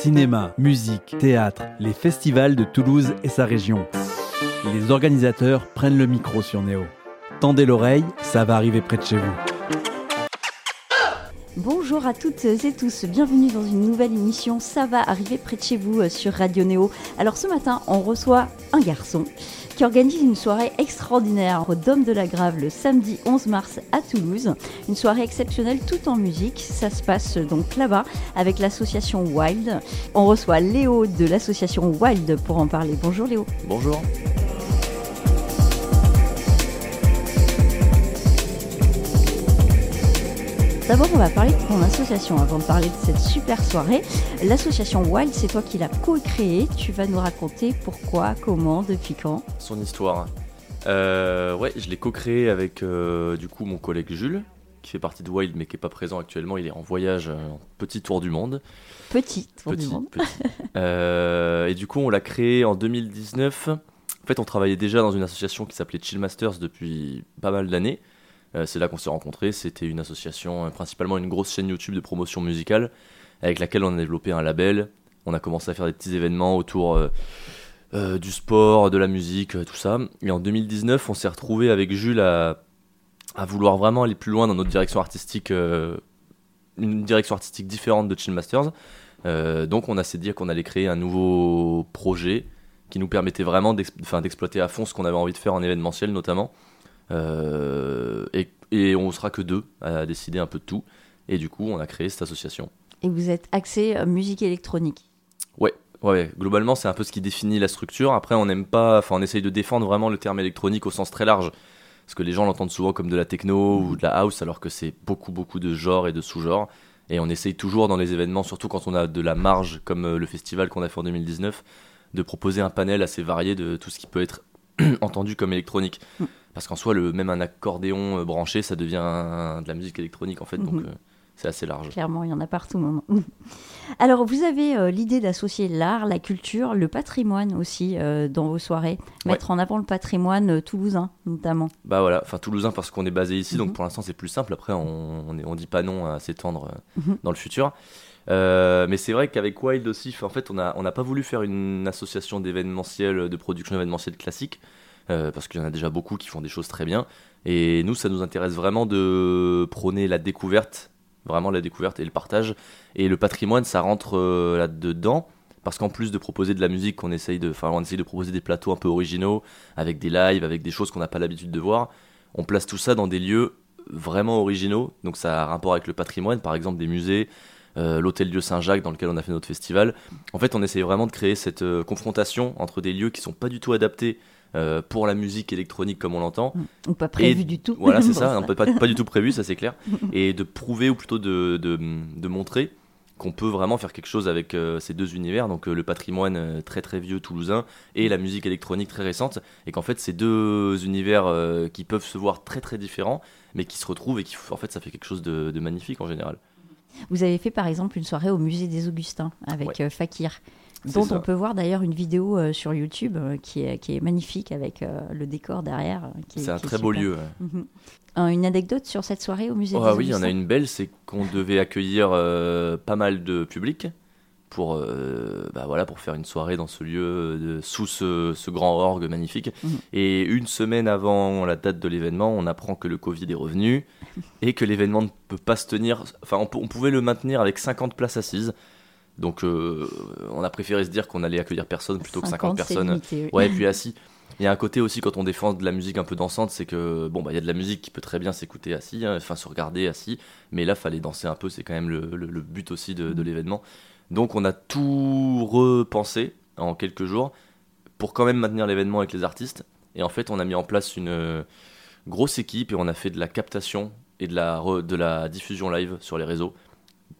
Cinéma, musique, théâtre, les festivals de Toulouse et sa région. Les organisateurs prennent le micro sur Néo. Tendez l'oreille, ça va arriver près de chez vous. Bonjour à toutes et tous, bienvenue dans une nouvelle émission Ça va arriver près de chez vous euh, sur Radio Néo. Alors ce matin, on reçoit un garçon qui organise une soirée extraordinaire au de la Grave le samedi 11 mars à Toulouse. Une soirée exceptionnelle tout en musique. Ça se passe donc là-bas avec l'association Wild. On reçoit Léo de l'association Wild pour en parler. Bonjour Léo. Bonjour. D'abord, on va parler de ton association avant de parler de cette super soirée. L'association Wild, c'est toi qui l'as co-créée. Tu vas nous raconter pourquoi, comment, depuis quand? Son histoire. Euh, ouais, je l'ai co-créé avec euh, du coup mon collègue Jules, qui fait partie de Wild mais qui est pas présent actuellement. Il est en voyage, euh, en petit tour du monde. Petit tour petit, du monde. petit. Euh, et du coup, on l'a créé en 2019. En fait, on travaillait déjà dans une association qui s'appelait Chill Masters depuis pas mal d'années. Euh, c'est là qu'on s'est rencontrés. C'était une association, euh, principalement une grosse chaîne YouTube de promotion musicale, avec laquelle on a développé un label. On a commencé à faire des petits événements autour euh, du sport, de la musique, tout ça. Et en 2019, on s'est retrouvé avec Jules à, vouloir vraiment aller plus loin dans notre direction artistique, une direction artistique différente de Chill Masters. Donc on a s'est dit qu'on allait créer un nouveau projet qui nous permettait vraiment d'exploiter à fond ce qu'on avait envie de faire en événementiel notamment. Euh, et, et on sera que deux à décider un peu de tout. Et du coup, on a créé cette association. Et vous êtes axé euh, musique électronique. Ouais, ouais, globalement, c'est un peu ce qui définit la structure. Après, on n'aime pas, enfin, on essaye de défendre vraiment le terme électronique au sens très large. Parce que les gens l'entendent souvent comme de la techno ou de la house, alors que c'est beaucoup, beaucoup de genres et de sous-genres. Et on essaye toujours dans les événements, surtout quand on a de la marge, comme euh, le festival qu'on a fait en 2019, de proposer un panel assez varié de tout ce qui peut être entendu comme électronique. Mm. Parce qu'en soi, le, même un accordéon euh, branché, ça devient un- de la musique électronique en fait, donc Mhm. euh, c'est assez large. Clairement, il y en a partout maintenant. Alors, vous avez euh, l'idée d'associer l'art, la culture, le patrimoine aussi euh, dans vos soirées. Mettre en avant le patrimoine toulousain, notamment. Bah voilà, enfin toulousain parce qu'on est basé ici, Mhm. donc pour l'instant c'est plus simple. Après, on, on, est- on dit pas non à s'étendre Mhm. dans le futur. Euh, mais c'est vrai qu'avec Wild aussi, en fait, on n'a pas voulu faire une association d'événementiel, de production événementielle classique, euh, parce qu'il y en a déjà beaucoup qui font des choses très bien. Et nous, ça nous intéresse vraiment de prôner la découverte, vraiment la découverte et le partage. Et le patrimoine, ça rentre euh, là-dedans. Parce qu'en plus de proposer de la musique, on essaye de, enfin, on essaye de proposer des plateaux un peu originaux, avec des lives, avec des choses qu'on n'a pas l'habitude de voir. On place tout ça dans des lieux vraiment originaux, donc ça a un rapport avec le patrimoine, par exemple des musées, euh, l'hôtel Dieu Saint-Jacques dans lequel on a fait notre festival. En fait, on essaye vraiment de créer cette euh, confrontation entre des lieux qui sont pas du tout adaptés euh, pour la musique électronique comme on l'entend, Ou pas prévu Et du tout. voilà, c'est ça, pas, pas du tout prévu, ça c'est clair. Et de prouver, ou plutôt de, de, de montrer qu'on peut vraiment faire quelque chose avec euh, ces deux univers, donc euh, le patrimoine euh, très très vieux toulousain et la musique électronique très récente, et qu'en fait ces deux univers qui peuvent se voir très très différents, mais qui se retrouvent et qui en fait ça fait quelque chose de, de magnifique en général. Vous avez fait par exemple une soirée au musée des Augustins avec Ouais. euh, Fakir, dont ça. on peut voir d'ailleurs une vidéo euh, sur YouTube euh, qui, est, qui est magnifique avec euh, le décor derrière. C'est un qui très beau lieu. ouais. Mhm. Une anecdote sur cette soirée au musée Ah des oui, il y en a une belle, c'est qu'on devait accueillir pas mal de public pour, euh, bah voilà, pour faire une soirée dans ce lieu, de- sous ce, ce grand orgue magnifique. Mhm. Et une semaine avant la date de l'événement, on apprend que le Covid est revenu et que l'événement ne peut pas se tenir. Enfin, on, pouvait le maintenir avec 50 places assises. Donc, euh, on a préféré se dire qu'on allait accueillir personne plutôt que 50 c'est personnes. limité, oui. Ouais, et puis assis. Il y a un côté aussi quand on défend de la musique un peu dansante, c'est que bon bah il y a de la musique qui peut très bien s'écouter assis, hein, enfin se regarder assis, mais là fallait danser un peu, c'est quand même le, le- le but aussi de, de l'événement. Donc on a tout repensé en quelques jours pour quand même maintenir l'événement avec les artistes. Et en fait on a mis en place une euh, grosse équipe et on a fait de la captation et de la, de la diffusion live sur les réseaux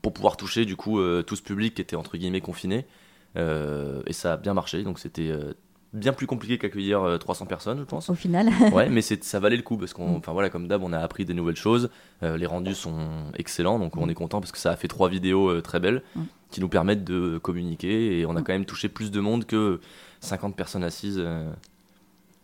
pour pouvoir toucher du coup euh, tout ce public qui était entre guillemets confiné. Euh, et ça a bien marché, donc c'était bien plus compliqué qu'accueillir euh, 300 personnes, je pense. Au final, Ouais, mais ça valait le coup parce Mm. qu'on, enfin voilà, comme d'hab, on a appris des nouvelles choses. Euh, les rendus sont excellents, donc on est content parce que ça a fait trois vidéos euh, très belles Mm. qui nous permettent de communiquer et on a Mm. quand même touché plus de monde que 50 personnes assises. euh.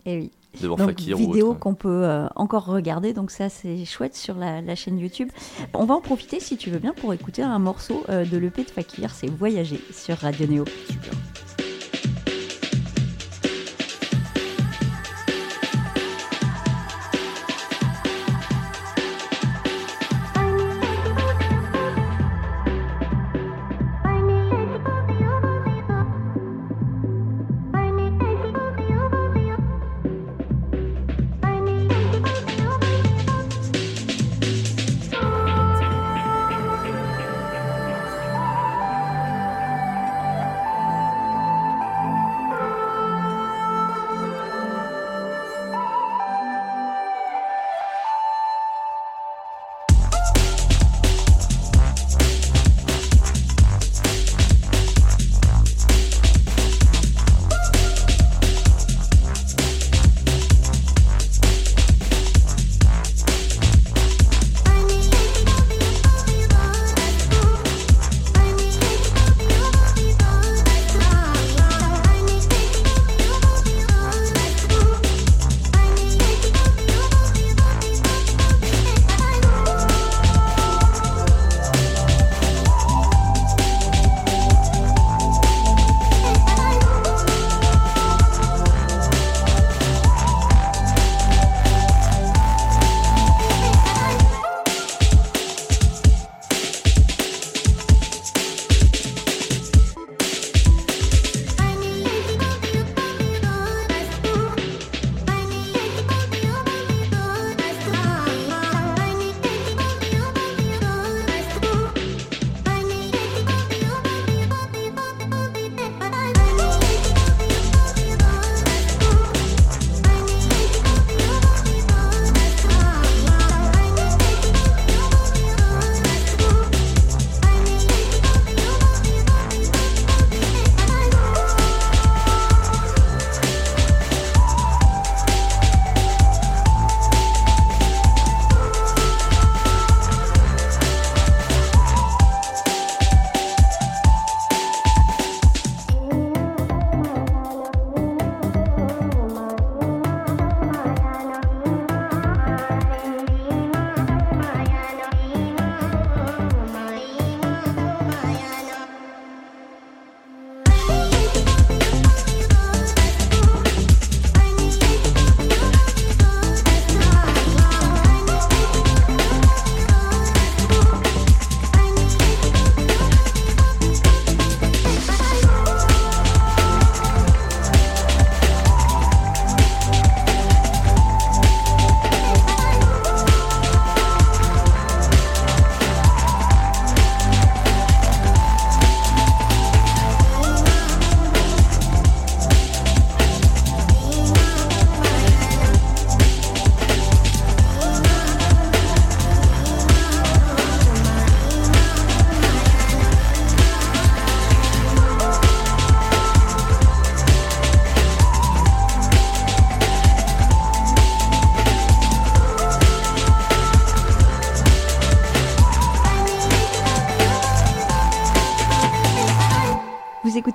Eh oui. devant Donc, Fakir vidéo qu'on peut euh, encore regarder, donc ça c'est chouette sur la, la chaîne YouTube. On va en profiter si tu veux bien pour écouter un morceau euh, de l'EP de Fakir, c'est Voyager sur Radio Néo. Super.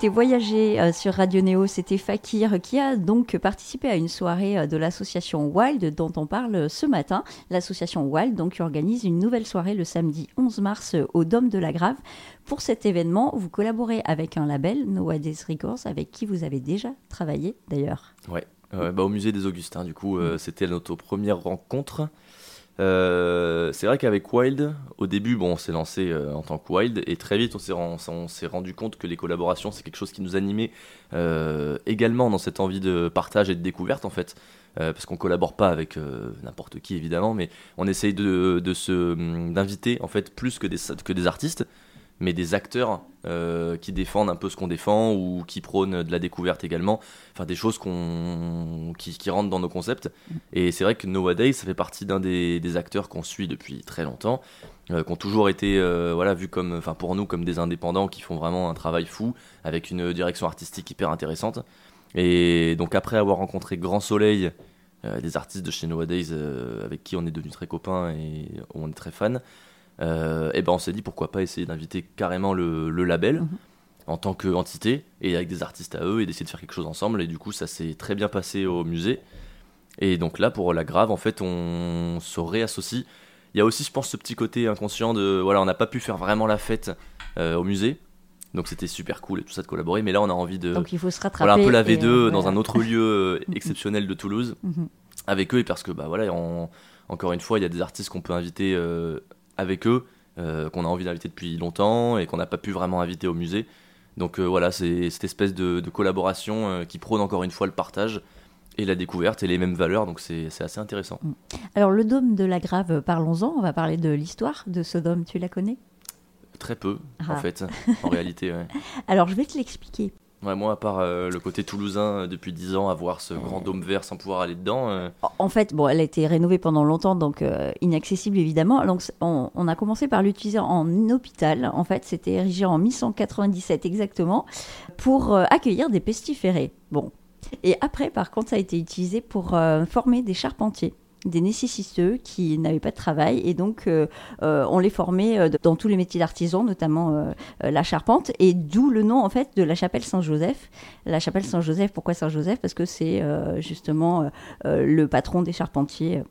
Écoutez Voyager euh, sur Radio Néo, c'était Fakir qui a donc participé à une soirée euh, de l'association Wild dont on parle ce matin. L'association Wild donc organise une nouvelle soirée le samedi 11 mars euh, au Dôme de la Grave. Pour cet événement, vous collaborez avec un label, Noades Records, avec qui vous avez déjà travaillé d'ailleurs. Ouais, euh, bah, au musée des Augustins, du coup, euh, c'était notre première rencontre. Euh, c'est vrai qu'avec Wild, au début, bon, on s'est lancé euh, en tant que Wild, et très vite, on s'est rendu compte que les collaborations, c'est quelque chose qui nous animait euh, également dans cette envie de partage et de découverte, en fait. Parce qu'on collabore pas avec n'importe qui, évidemment, mais on essaye hum, d'inviter, en fait, plus que des artistes, mais des acteurs euh, qui défendent un peu ce qu'on défend ou qui prônent de la découverte également. Enfin, des choses qu'on, qui, rentrent dans nos concepts. Et c'est vrai que Nowadays, ça fait partie d'un des, acteurs qu'on suit depuis très longtemps, euh, qui ont toujours été, euh, voilà, vus comme, enfin, pour nous, comme des indépendants qui font vraiment un travail fou, avec une direction artistique hyper intéressante. Et donc, après avoir rencontré Grand Soleil, euh, des artistes de chez Nowadays avec qui on est devenus très copains et on est très fans, euh, et ben on s'est dit pourquoi pas essayer d'inviter carrément le, le label Mhm. en tant qu'entité et avec des artistes à eux et d'essayer de faire quelque chose ensemble. Et du coup, ça s'est très bien passé au musée. Et donc là, pour la grave, en fait, on se réassocie. Il y a aussi, je pense, ce petit côté inconscient de voilà, on n'a pas pu faire vraiment la fête euh, au musée. Donc c'était super cool et tout ça de collaborer. Mais là, on a envie de. Donc il faut se rattraper. Voilà, un peu la et, V2 euh, dans voilà. un autre lieu euh, exceptionnel de Toulouse Mhm. avec eux et parce que bah voilà on- encore une fois il y a des artistes qu'on peut inviter euh, avec eux euh, qu'on a envie d'inviter depuis longtemps et qu'on n'a pas pu vraiment inviter au musée donc euh, voilà c'est cette espèce de, de collaboration euh, qui prône encore une fois le partage et la découverte et les mêmes valeurs donc c'est assez intéressant Alors le dôme de la Grave, parlons-en. On va parler de l'histoire de ce dôme. Tu la connais? Très peu en Ah. fait en réalité ouais. Alors je vais te l'expliquer. Ouais, moi à part euh, le côté toulousain euh, depuis 10 ans avoir ce grand dôme vert sans pouvoir aller dedans euh, En fait, bon, elle a été rénovée pendant longtemps, donc euh, inaccessible évidemment. Donc, c- on, on a commencé par l'utiliser en hôpital. En fait, c'était érigé en 1197 exactement pour euh, accueillir des pestiférés. Bon. Et après, par contre, ça a été utilisé pour euh, former des charpentiers des nécessiteux qui n'avaient pas de travail et donc euh, euh, on les formait euh, dans tous les métiers d'artisan notamment la charpente et d'où le nom en fait de la chapelle Saint-Joseph la chapelle Saint-Joseph pourquoi Saint-Joseph? Parce que c'est justement le patron des charpentiers.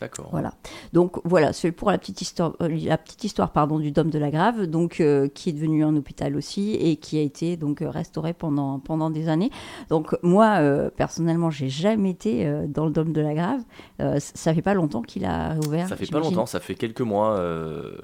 D'accord Voilà. Donc voilà, c'est pour la petite histoire, euh, la petite histoire pardon du dôme de la Grave, donc euh, qui est devenu un hôpital aussi et qui a été donc euh, restauré pendant pendant des années. Donc moi euh, personnellement, j'ai jamais été euh, dans le dôme de la Grave. Ça fait pas longtemps qu'il a réouvert. ça fait pas longtemps ça fait quelques mois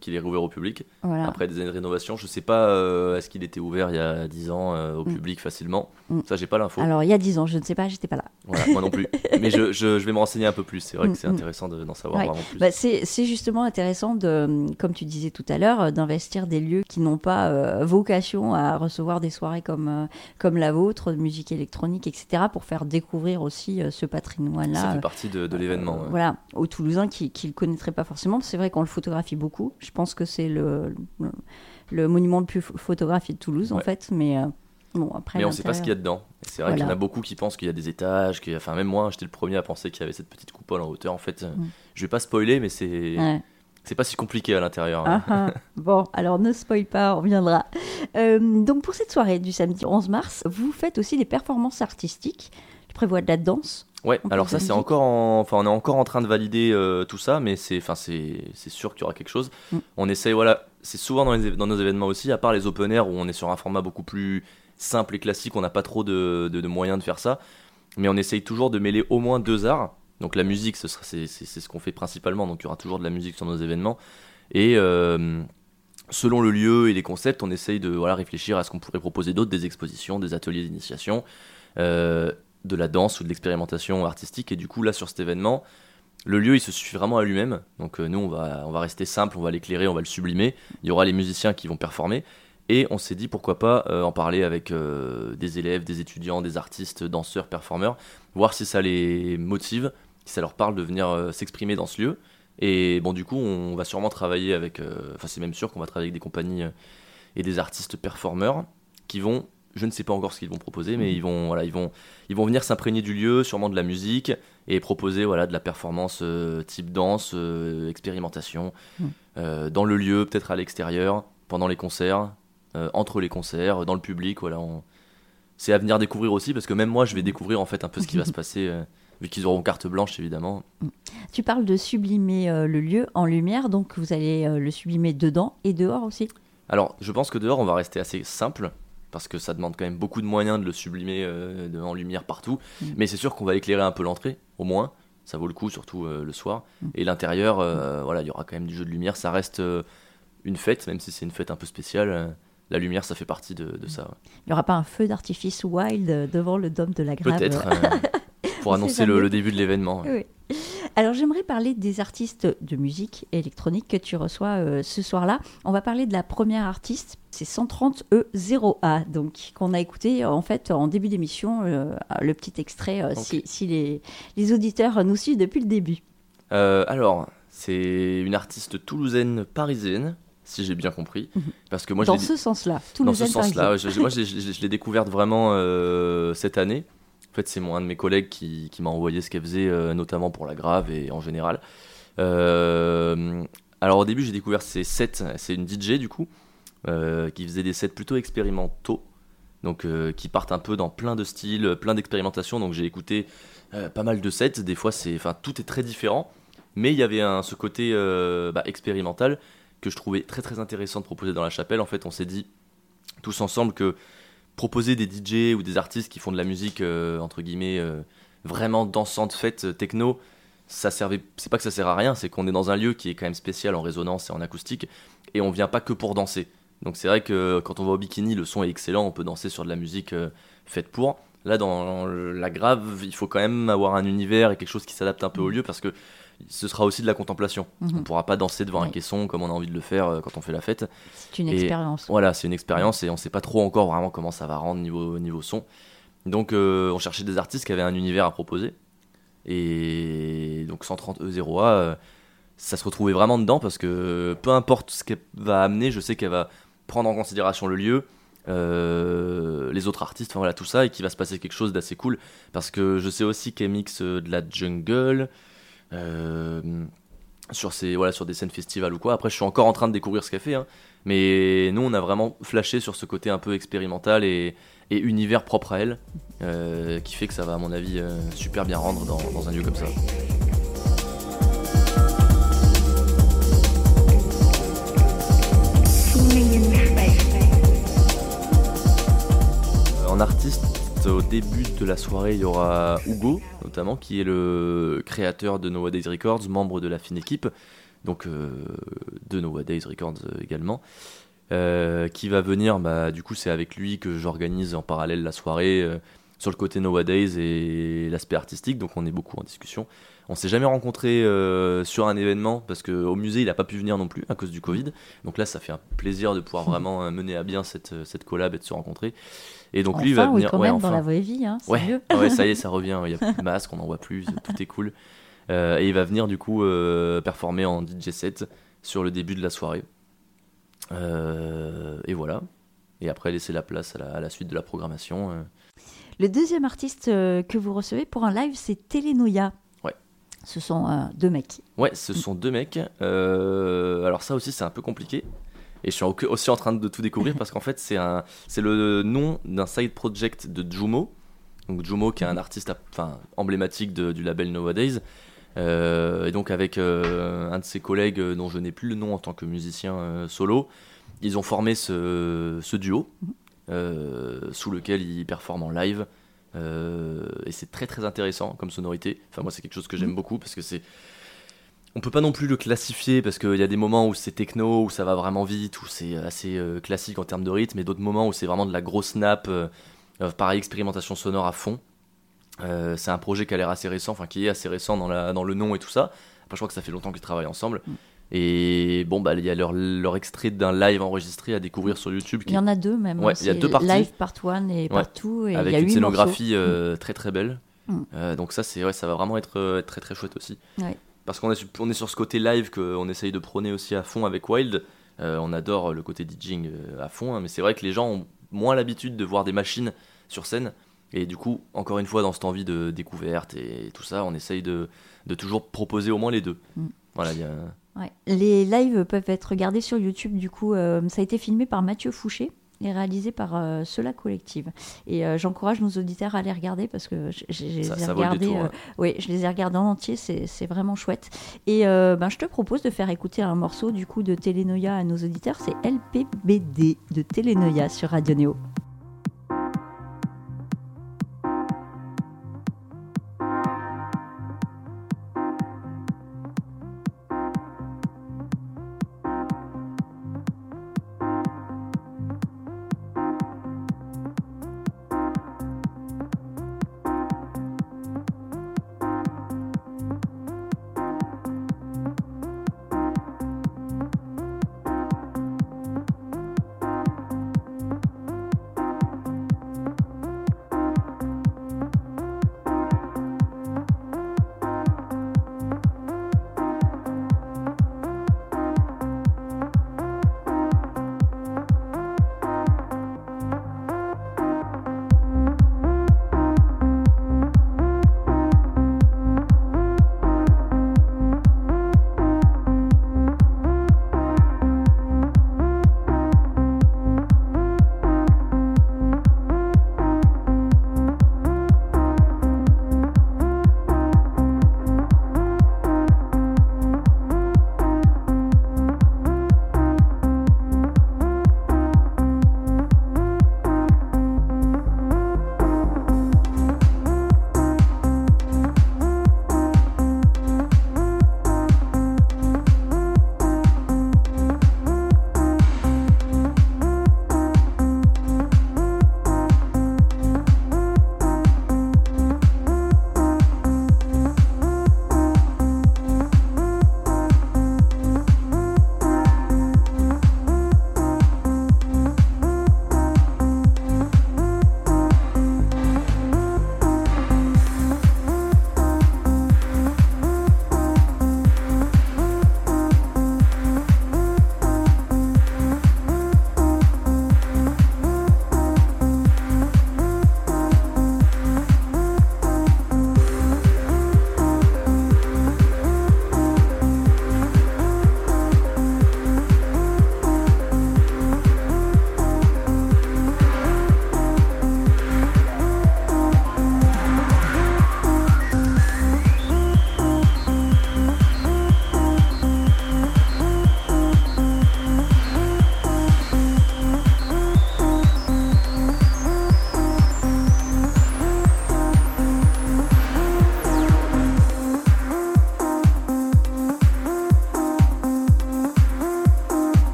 qu'il est rouvert au public Voilà. après des années de rénovation. Je sais pas est-ce qu'il était ouvert il y a 10 ans au Mm. public facilement. Mm. Ça, j'ai pas l'info. Alors il y a dix ans, je ne sais pas, j'étais pas là. Voilà, moi non plus. Mais je, je- je vais me renseigner un peu plus. C'est vrai que c'est Mm, mm. intéressant de- d'en savoir Ouais. plus. Bah, c'est justement intéressant de, comme tu disais tout à l'heure, euh, d'investir des lieux qui n'ont pas euh, vocation à recevoir des soirées comme euh, comme la vôtre, de musique électronique, etc., pour faire découvrir aussi euh, ce patrimoine-là. ça fait partie de, de l'événement. ouais. Voilà, aux Toulousains qui ne le connaîtraient pas forcément. C'est vrai qu'on le photographie beaucoup. Je pense que c'est le, le, le monument le plus ph- photographié de Toulouse, en fait. Mais bon, après. Mais on sait pas ce qu'il y a dedans. C'est vrai qu'il y en a beaucoup qui pensent qu'il y a des étages. qu'il y a- Enfin, même moi, j'étais le premier à penser qu'il y avait cette petite coupole en hauteur. En fait, euh, Mm. je vais pas spoiler, mais c'est Ouais. c'est pas si compliqué à l'intérieur. hein. Ah, ah. Bon, alors ne spoil pas, on reviendra. Euh, donc pour cette soirée du samedi 11 mars, vous faites aussi des performances artistiques. Tu prévois de la danse. Ouais, alors ça c'est encore en... enfin on est encore en train de valider euh, tout ça, mais c'est enfin c'est sûr qu'il y aura quelque chose. Mm. On essaye voilà, c'est souvent dans, les dans nos événements aussi, à part les open air où on est sur un format beaucoup plus simple et classique, on n'a pas trop de, moyens de faire ça, mais on essaye toujours de mêler au moins deux arts. Donc la musique, c'est ce qu'on fait principalement, donc il y aura toujours de la musique sur nos événements et euh, Selon le lieu et les concepts, on essaye de réfléchir à ce qu'on pourrait proposer d'autre, des expositions, des ateliers d'initiation. Euh, de la danse ou de l'expérimentation artistique. Et du coup, là, sur cet événement, le lieu, il se suffit vraiment à lui-même. Donc euh, nous, on va, on va rester simple, on va l'éclairer, on va le sublimer. Il y aura les musiciens qui vont performer. Et on s'est dit, pourquoi pas euh, en parler avec euh, des élèves, des étudiants, des artistes, danseurs, performeurs, voir si ça les motive, si ça leur parle de venir euh, s'exprimer dans ce lieu. Et bon, du coup, on va sûrement travailler avec, enfin c'est même sûr qu'on va travailler avec des compagnies et des artistes performeurs qui vont je ne sais pas encore ce qu'ils vont proposer, mais ils vont, voilà, ils vont, ils vont venir s'imprégner du lieu, sûrement de la musique, et proposer voilà, de la performance type danse, expérimentation, euh, dans le lieu, peut-être à l'extérieur, pendant les concerts, entre les concerts, dans le public. Voilà, on- C'est à venir découvrir aussi, parce que même moi, je vais découvrir en fait un peu ce qui va se passer, euh, vu qu'ils auront carte blanche, évidemment. Tu parles de sublimer euh, le lieu en lumière, donc vous allez euh, le sublimer dedans et dehors aussi? Alors, je pense que dehors, on va rester assez simple, parce que ça demande quand même beaucoup de moyens de le sublimer euh, de- en lumière partout. Mm. Mais c'est sûr qu'on va éclairer un peu l'entrée, au moins. Ça vaut le coup, surtout euh, le soir. Mm. Et l'intérieur, euh, voilà, il y aura quand même du jeu de lumière. Ça reste euh, une fête, même si c'est une fête un peu spéciale. La lumière, ça fait partie de, de ça. ouais. Il n'y aura pas un feu d'artifice wild devant le dôme de la Grave. Peut-être, euh, pour annoncer le, début de l'événement. ouais. Oui. Alors j'aimerais parler des artistes de musique électronique que tu reçois euh, ce soir-là. On va parler de la première artiste, c'est 130E0A, donc qu'on a écouté en fait en début d'émission, euh, le petit extrait, si, si les, les auditeurs nous suivent depuis le début. Alors, c'est une artiste toulousaine parisienne, si j'ai bien compris. Mhm. Parce que moi, Dans ce sens-là, dans ce sens-là. je- moi, je, l'ai- je l'ai- je l'ai découverte vraiment euh, cette année. En fait, c'est un de mes collègues qui, qui m'a envoyé ce qu'elle faisait, euh, notamment pour la grave et en général. Euh, alors, au début, j'ai découvert ses sets. C'est une DJ, du coup, qui faisait des sets plutôt expérimentaux. donc qui partent un peu dans plein de styles, plein d'expérimentations. Donc j'ai écouté pas mal de sets. Des fois, c'est, enfin, tout est très différent, mais il y avait un, ce côté bah, expérimental que je trouvais très très intéressant de proposer dans la chapelle. En fait, on s'est dit tous ensemble que proposer des DJ ou des artistes qui font de la musique entre guillemets vraiment dansante, faite techno, ça servait. C'est pas que ça sert à rien, c'est qu'on est dans un lieu qui est quand même spécial en résonance et en acoustique, et on vient pas que pour danser. Donc c'est vrai que quand on va au bikini, le son est excellent, on peut danser sur de la musique euh, faite pour. Là, dans la grave, il faut quand même avoir un univers et quelque chose qui s'adapte un peu au lieu parce que ce sera aussi de la contemplation. Mhm. On pourra pas danser devant un caisson comme on a envie de le faire euh, quand on fait la fête. C'est une expérience. Voilà, c'est une expérience et on sait pas trop encore vraiment comment ça va rendre niveau, niveau son. Donc euh, on cherchait des artistes qui avaient un univers à proposer. Et donc 130 E0A, ça se retrouvait vraiment dedans parce que peu importe ce qu'elle va amener, je sais qu'elle va prendre en considération le lieu, euh, les autres artistes, enfin voilà tout ça, et qu'il va se passer quelque chose d'assez cool. Parce que je sais aussi qu'elle mixe euh, de la jungle. Euh, sur, voilà, sur des scènes festivals ou quoi. Après, je suis encore en train de découvrir ce qu'elle fait. Hein. Mais nous, on a vraiment flashé sur ce côté un peu expérimental et, univers propre à elle, qui fait que ça va, à mon avis, super bien rendre dans, dans un lieu comme ça. En artiste, au début de la soirée, il y aura Hugo, notamment, qui est le créateur de Nowadays Records, membre de la fine équipe, donc euh, de Nowadays Records également. Euh, qui va venir, bah, du coup c'est avec lui que j'organise en parallèle la soirée euh, sur le côté Nowadays et l'aspect artistique, donc on est beaucoup en discussion. On s'est jamais rencontré euh, sur un événement parce qu'au musée il n'a pas pu venir non plus à cause du Covid. Donc là ça fait un plaisir de pouvoir vraiment mener à bien cette, cette collab et de se rencontrer. Et donc lui va venir. Quand même dans la vraie vie, hein, ouais, ouais, ça y est, ça revient. Il n'y a plus de masque, on n'en voit plus, tout est cool. et il va venir du coup performer en DJ set sur le début de la soirée. Euh, et voilà. Et après, laisser la place à la, suite de la programmation. Euh. Le deuxième artiste euh, que vous recevez pour un live, c'est Telenoia. Ouais. Ce sont deux mecs. Ouais, ce sont deux mecs. alors ça aussi, c'est un peu compliqué. Et je suis aussi en train de tout découvrir parce qu'en fait, c'est un, c'est le nom d'un side project de Jumo. Donc Jumo, qui est un artiste enfin, emblématique du label Nowadays. Euh, et donc avec euh, un de ses collègues euh, dont je n'ai plus le nom en tant que musicien solo, ils ont formé ce, ce duo sous lequel ils performent en live. et c'est très très intéressant comme sonorité. Enfin moi c'est quelque chose que j'aime beaucoup parce que c'est on peut pas non plus le classifier parce qu'il y a des moments où c'est techno, où ça va vraiment vite, où c'est assez classique en termes de rythme, et d'autres moments où c'est vraiment de la grosse snap, pareil, expérimentation sonore à fond. Euh, c'est un projet qui a l'air assez récent, enfin qui est assez récent dans, la, dans le nom et tout ça. Après, je crois que ça fait longtemps qu'ils travaillent ensemble. Mm. Et bon, bah, il y a leur, leur extrait d'un live enregistré à découvrir sur YouTube. Il y en a deux même. Ouais, il y a deux parties. Live part one et part two. Et avec y a une scénographie euh, mm. très très belle. Mm. Euh, donc ça, c'est ouais, ça va vraiment être, très très chouette aussi. Parce qu'on est, on est sur ce côté live qu'on essaye de prôner aussi à fond avec Wild. on adore le côté DJing à fond, hein, mais c'est vrai que les gens ont moins l'habitude de voir des machines sur scène. Et du coup, encore une fois, dans cette envie de découverte et tout ça, on essaye de, de toujours proposer au moins les deux. Mm. Voilà, y a... Les lives peuvent être regardés sur YouTube. Du coup, euh, ça a été filmé par Mathieu Fouché et réalisé par euh, Cela Collective. Et euh, j'encourage nos auditeurs à les regarder parce que je les ai regardés. oui, je les ai regardés en entier. C'est vraiment chouette. Et ben, je te propose de faire écouter un morceau du coup de Telenoia à nos auditeurs. C'est LPBD de Telenoia sur Radio Néo.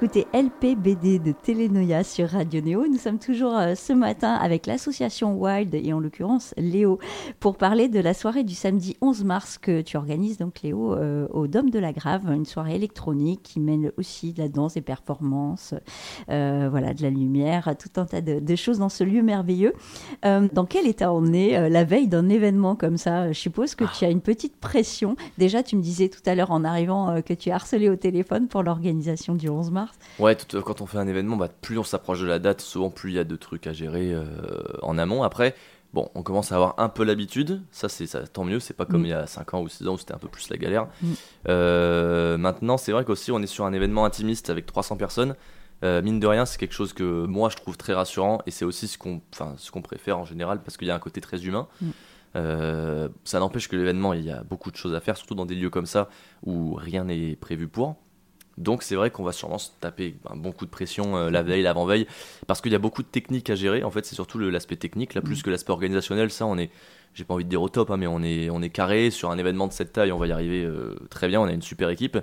Écoutez LPBD de Télénoia sur Radio Néo. Nous sommes toujours euh, ce matin avec l'association Wild et en l'occurrence Léo pour parler de la soirée du samedi 11 mars que tu organises donc Léo euh, au Dôme de la Grave, une soirée électronique qui mène aussi de la danse, des performances, euh, voilà, de la lumière, tout un tas de, choses dans ce lieu merveilleux. dans quel état on est la veille d'un événement comme ça Je suppose que tu as une petite pression. Déjà, tu me disais tout à l'heure en arrivant que tu es harcelé au téléphone pour l'organisation du 11 mars. Ouais, quand on fait un événement, bah, plus on s'approche de la date, souvent plus il y a de trucs à gérer euh, en amont. Après, bon, on commence à avoir un peu l'habitude, ça c'est ça, tant mieux, c'est pas comme mm. il y a 5 ans ou 6 ans où c'était un peu plus la galère. Mm. Euh, maintenant, c'est vrai qu'aussi on est sur un événement intimiste avec 300 personnes. Euh, mine de rien, c'est quelque chose que moi je trouve très rassurant et c'est aussi ce qu'on ce qu'on préfère en général parce qu'il y a un côté très humain. Mm. ça n'empêche que l'événement, il y a beaucoup de choses à faire, surtout dans des lieux comme ça où rien n'est prévu pour. Donc c'est vrai qu'on va sûrement se taper un bon coup de pression euh, la veille, l'avant-veille, parce qu'il y a beaucoup de techniques à gérer. En fait, c'est surtout l'aspect technique, là, plus mm. que l'aspect organisationnel. Ça, on est, j'ai pas envie de dire au top, hein, mais on est, on est carré sur un événement de cette taille. On va y arriver euh, très bien. On a une super équipe.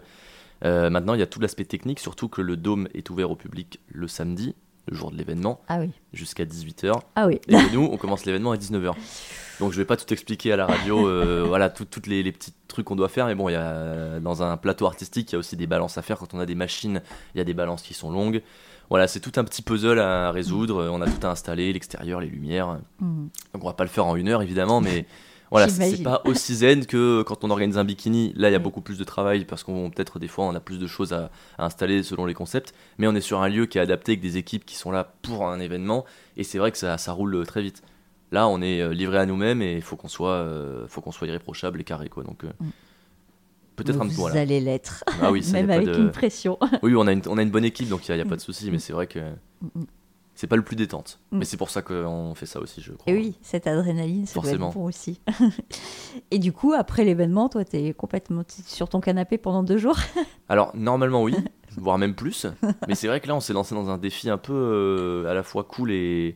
Euh, maintenant, il y a tout l'aspect technique, surtout que le dôme est ouvert au public le samedi, le jour de l'événement, ah oui. jusqu'à 18h. Ah oui. Et nous, on commence l'événement à 19h. Donc je vais pas tout expliquer à la radio, euh, voilà, toutes les, petits trucs qu'on doit faire. Mais bon, y a, dans un plateau artistique, il y a aussi des balances à faire. Quand on a des machines, il y a des balances qui sont longues. Voilà, c'est tout un petit puzzle à résoudre. On a tout à installer, l'extérieur, les lumières. Mm. Donc on va pas le faire en une heure, évidemment, mais voilà, c'est pas aussi zen que quand on organise un bikini. Là, il y a beaucoup plus de travail parce qu'on peut-être des fois on a plus de choses à, installer selon les concepts. Mais on est sur un lieu qui est adapté avec des équipes qui sont là pour un événement. Et c'est vrai que ça, ça roule très vite. Là, on est euh, livré à nous-mêmes et il faut qu'on soit, euh, faut qu'on soit irréprochable et carré, quoi. Donc, euh, mm. peut-être un peu. Vous allez l'être. Ah oui, même avec une pression. oui, on a une, on a une bonne équipe, donc il n'y a, pas de souci. Mais c'est vrai que mm, mm. C'est pas le plus détente. Mais c'est pour ça qu'on fait ça aussi, je crois. Et oui, cette adrénaline, c'est vraiment bon aussi. et du coup, après l'événement, toi, tu es complètement sur ton canapé pendant deux jours Alors, normalement, oui, voire même plus. Mais c'est vrai que là, on s'est lancé dans un défi un peu à la fois cool et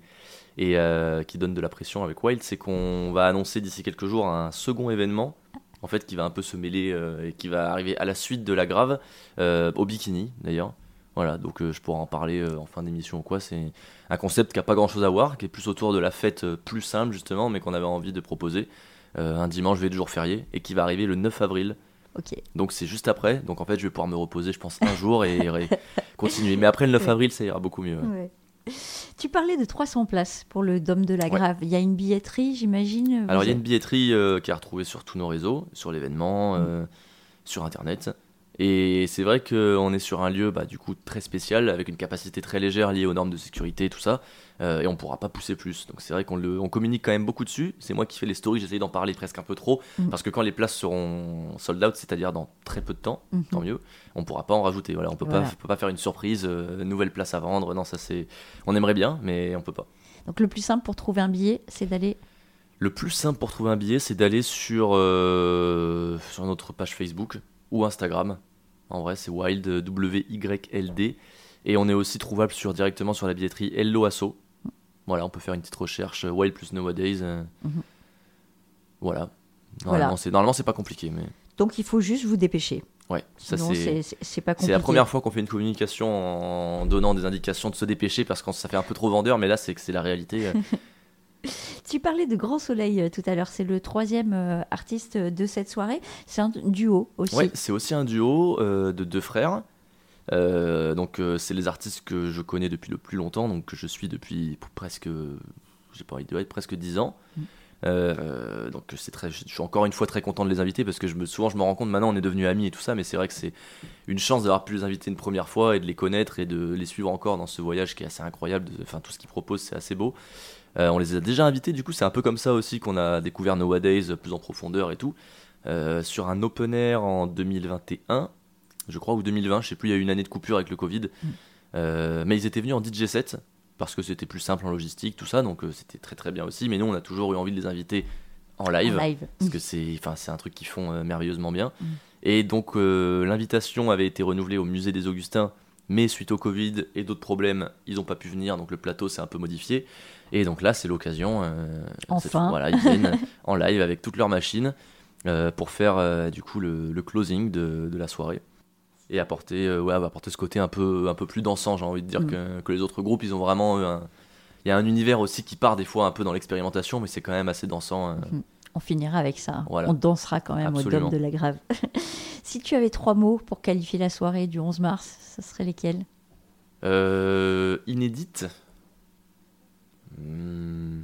et euh, qui donne de la pression avec Wild, c'est qu'on va annoncer d'ici quelques jours un second événement, en fait, qui va un peu se mêler euh, et qui va arriver à la suite de la grave, euh, au bikini d'ailleurs. Voilà, donc je pourrais en parler en fin d'émission ou quoi. C'est un concept qui n'a pas grand chose à voir, qui est plus autour de la fête plus simple justement, mais qu'on avait envie de proposer un dimanche, veille de jour férié, et qui va arriver le 9 avril. Ok. Donc c'est juste après. Donc en fait, je vais pouvoir me reposer, je pense, un jour et, continuer. Mais après le 9 avril, ça ira beaucoup mieux. Ouais. Tu parlais de 300 places pour le Dôme de la Grave. Il y a une billetterie, j'imagine Alors, il y a une billetterie euh, qui est retrouvée sur tous nos réseaux, sur l'événement, mm. euh, sur Internet. Et c'est vrai qu'on est sur un lieu bah, du coup très spécial, avec une capacité très légère liée aux normes de sécurité et tout ça, euh, et on pourra pas pousser plus. Donc c'est vrai qu'on on communique quand même beaucoup dessus. C'est moi qui fais les stories, j'essaye d'en parler presque un peu trop, mm. parce que quand les places seront sold out, c'est-à-dire dans très peu de temps, mm-hmm. tant mieux, on pourra pas en rajouter. Voilà, on peut pas, peut pas faire une surprise, euh, nouvelle place à vendre. Non, ça c'est, on aimerait bien, mais on peut pas. Donc le plus simple pour trouver un billet, c'est d'aller le plus simple pour trouver un billet, c'est d'aller sur, euh, sur notre page Facebook ou Instagram. En vrai, c'est Wild, W-Y-L-D. Et on est aussi trouvable sur, directement sur la billetterie Hello Asso. Voilà, on peut faire une petite recherche euh, Wild plus Nowadays. Euh. Mhm. Voilà. Normalement, c'est normalement c'est pas compliqué, mais. Donc il faut juste vous dépêcher. Ouais, ça c'est c'est pas. C'est la première fois qu'on fait une communication en donnant des indications de se dépêcher parce que ça fait un peu trop vendeur, mais là c'est que c'est la réalité. Euh. Tu parlais de Grand Soleil euh, tout à l'heure, c'est le troisième euh, artiste de cette soirée. C'est un duo aussi. Oui, c'est aussi un duo euh, de deux frères. donc c'est les artistes que je connais depuis le plus longtemps, donc que je suis depuis presque, j'ai pas envie de dire, presque dix ans. Mm. donc c'est très, je suis encore une fois très content de les inviter parce que je me, souvent je me rends compte maintenant on est devenus amis et tout ça, mais c'est vrai que c'est une chance d'avoir pu les inviter une première fois et de les connaître et de les suivre encore dans ce voyage qui est assez incroyable. Enfin tout ce qu'ils proposent c'est assez beau. Euh, on les a déjà invités, du coup, c'est un peu comme ça aussi qu'on a découvert Nowadays plus en profondeur et tout. Euh, sur un open air en 2021, je crois, ou 2020, je sais plus, il y a eu une année de coupure avec le Covid. Mm. Euh, mais ils étaient venus en DJ set parce que c'était plus simple en logistique, tout ça, donc c'était très très bien aussi. Mais nous, on a toujours eu envie de les inviter en live, parce que c'est, enfin, c'est un truc qu'ils font merveilleusement bien. Mm. Et donc l'invitation avait été renouvelée au musée des Augustins, mais suite au Covid et d'autres problèmes, ils n'ont pas pu venir, donc le plateau s'est un peu modifié. Et donc là, c'est l'occasion. Euh, enfin. Voilà, ils viennent en live avec toutes leurs machines euh, pour faire euh, du coup le, closing de, de, la soirée. et apporter, euh, ouais, apporter ce côté un peu, un peu plus dansant, j'ai envie de dire, Mm. que, que les autres groupes, ils ont vraiment. Il y a un univers aussi qui part des fois un peu dans l'expérimentation, mais c'est quand même assez dansant. euh. On finira avec ça. Voilà. On dansera quand même Absolument. au Dôme de la Grave. si tu avais trois mots pour qualifier la soirée du 11 mars, ça serait lesquels? Euh, inédite. Hmm.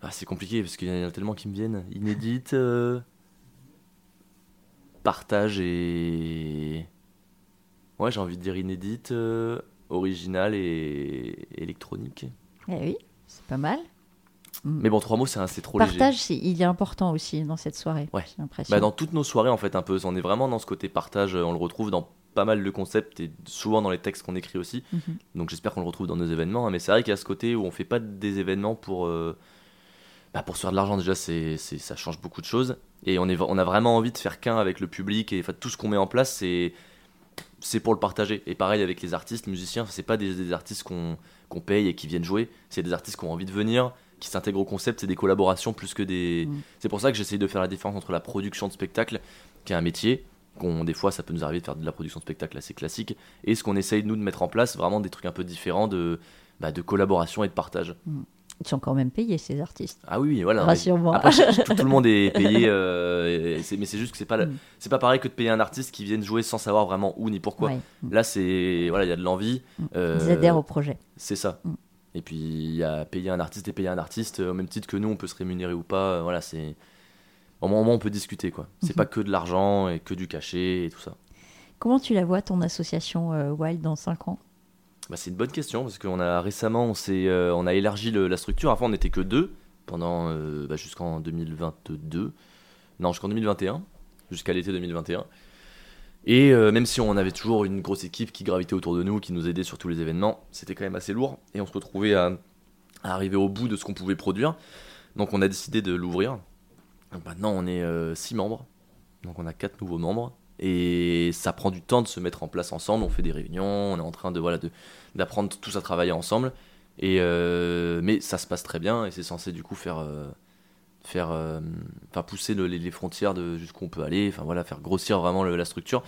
Ah, c'est compliqué parce qu'il y en a tellement qui me viennent. Inédite. euh, Partage et. Ouais, j'ai envie de dire inédite, euh, originale et électronique. Eh oui, c'est pas mal. Mais bon, trois mots, c'est c'est trop léger. Partage, il est important aussi dans cette soirée. Ouais. Bah, dans toutes nos soirées, en fait, un peu. On est vraiment dans ce côté partage. On le retrouve dans pas mal de concepts et souvent dans les textes qu'on écrit aussi. Mhm. Donc j'espère qu'on le retrouve dans nos événements. hein. Mais c'est vrai qu'il y a ce côté où on fait pas des événements pour, euh, bah, pour se faire de l'argent. Déjà, c'est, c'est- ça change beaucoup de choses. Et on, est, on a vraiment envie de faire qu'un avec le public. Et enfin, tout ce qu'on met en place, c'est, c'est pour le partager. Et pareil avec les artistes, musiciens, c'est pas des, des artistes qu'on, qu'on paye et qui viennent jouer. C'est des artistes qui ont envie de venir, qui s'intègrent au concept. C'est des collaborations plus que des. Mm. C'est pour ça que j'essaye de faire la différence entre la production de spectacle, qui est un métier. Qu'on, des fois, ça peut nous arriver de faire de la production de spectacle assez classique, et ce qu'on essaye nous de mettre en place, vraiment des trucs un peu différents de, bah, de collaboration et de partage. Ils sont quand même payés, ces artistes. Ah oui, voilà. Rassure-moi. Après, tout, tout le monde est payé, euh, et mais c'est juste que c'est pas, Mm. c'est pas pareil que de payer un artiste qui vienne jouer sans savoir vraiment où ni pourquoi. Ouais. Là, c'est voilà, il y a de l'envie. euh, Ils adhèrent au projet. C'est ça. Et puis il y a payer un artiste et payer un artiste euh, au même titre que nous, on peut se rémunérer ou pas. euh, Voilà, c'est au moins, on peut discuter quoi. C'est Mhm. pas que de l'argent et que du cachet et tout ça. Comment tu la vois, ton association euh, Wild, dans 5 ans? Bah, c'est une bonne question parce qu'on a récemment on, euh, on a élargi le- la structure. Avant on n'était que deux pendant euh, bah, jusqu'en 2022. Non, jusqu'en 2021, jusqu'à l'été 2021. Et euh, même si on avait toujours une grosse équipe qui gravitait autour de nous, qui nous aidait sur tous les événements, c'était quand même assez lourd. Et on se retrouvait à, arriver au bout de ce qu'on pouvait produire. Donc on a décidé de l'ouvrir. Maintenant on est 6 membres. Donc on a quatre nouveaux membres. Et ça prend du temps de se mettre en place ensemble. On fait des réunions, on est en train de voilà d'apprendre tous à travailler ensemble. Et euh, mais ça se passe très bien et c'est censé du coup faire euh, faire euh, pousser le- les, frontières de jusqu'où on peut aller. Enfin voilà, faire grossir vraiment la structure.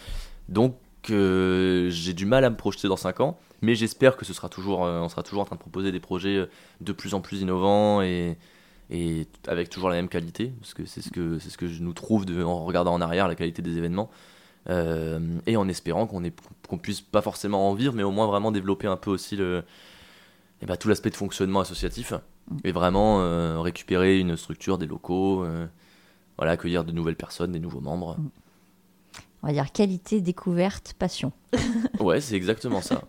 Donc euh, j'ai du mal à me projeter dans 5 ans, mais j'espère que ce sera toujours, euh, on sera toujours en train de proposer des projets de plus en plus innovants et, et avec toujours la même qualité, parce que c'est ce que c'est ce que je nous trouve en regardant en arrière la qualité des événements. Et en espérant qu'on qu'on puisse pas forcément en vivre, mais au moins vraiment développer un peu aussi le, eh ben, tout l'aspect de fonctionnement associatif et vraiment euh, récupérer une structure, des locaux, euh, voilà, accueillir de nouvelles personnes, des nouveaux membres. On va dire qualité, découverte, passion. Ouais, c'est exactement ça.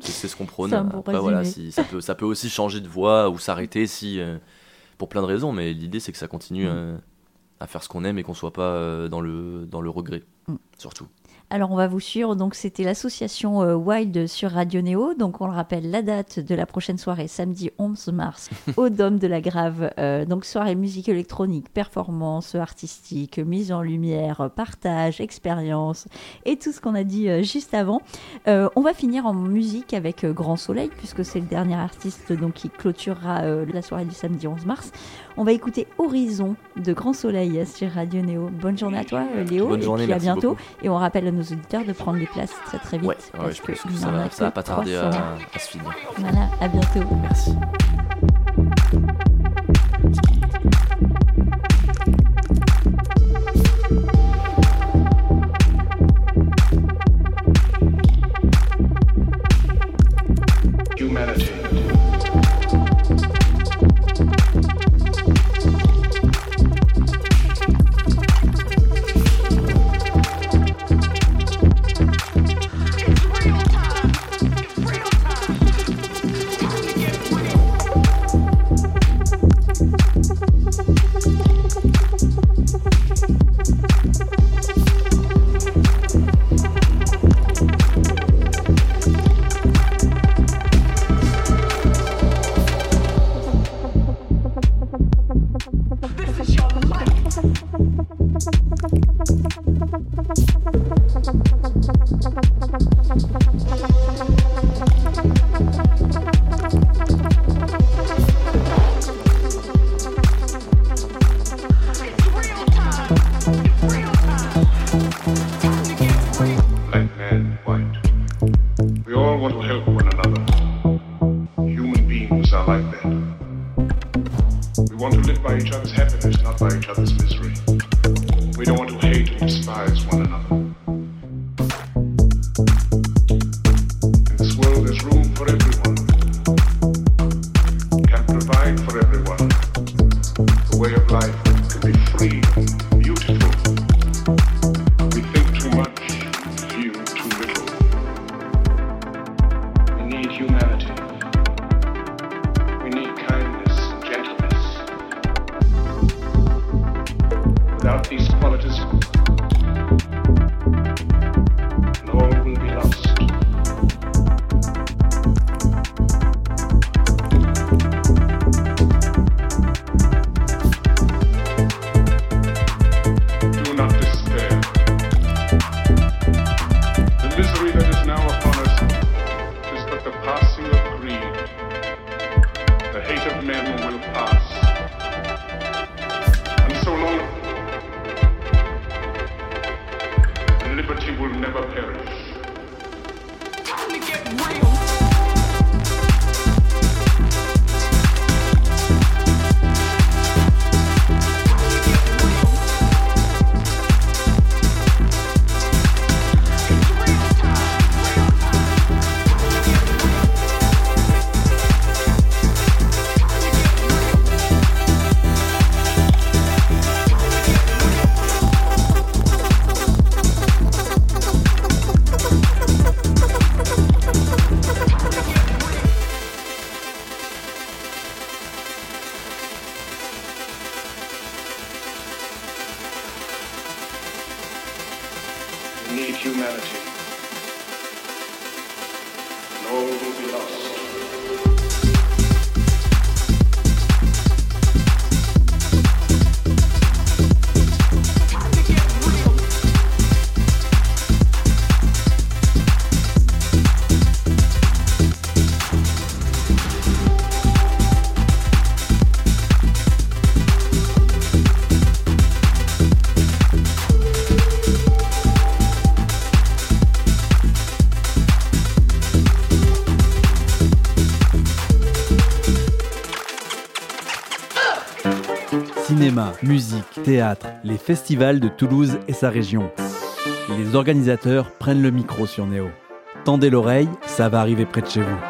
C'est ce qu'on prône. C'est un bon Après, voilà, résumé. si, ça, peut, ça peut aussi changer de voie ou s'arrêter si, euh, pour plein de raisons, mais l'idée c'est que ça continue Mm. à faire ce qu'on aime et qu'on soit pas dans, le, dans le regret, Mm. surtout. Alors on va vous suivre. Donc c'était l'association euh, Wild sur Radio Néo. Donc on le rappelle, la date de la prochaine soirée, samedi 11 mars, au Dôme de la Grave. Euh, donc soirée musique électronique, performance artistique, mise en lumière, partage, expérience et tout ce qu'on a dit euh, juste avant. Euh, on va finir en musique avec Grand Soleil puisque c'est le dernier artiste donc qui clôturera euh, la soirée du samedi 11 mars. On va écouter Horizon de Grand Soleil sur Radio Néo. Bonne journée à toi Léo Bonne et journée, puis à bientôt. beaucoup. Et on rappelle à nos auditeurs de prendre les places très très vite. Ouais, ouais, parce je pense que ça va, ça va que pas tarder à, 300. à se finir. Voilà, à bientôt. Merci. Musique, théâtre, les festivals de Toulouse et sa région. Les organisateurs prennent le micro sur Néo. Tendez l'oreille, ça va arriver près de chez vous.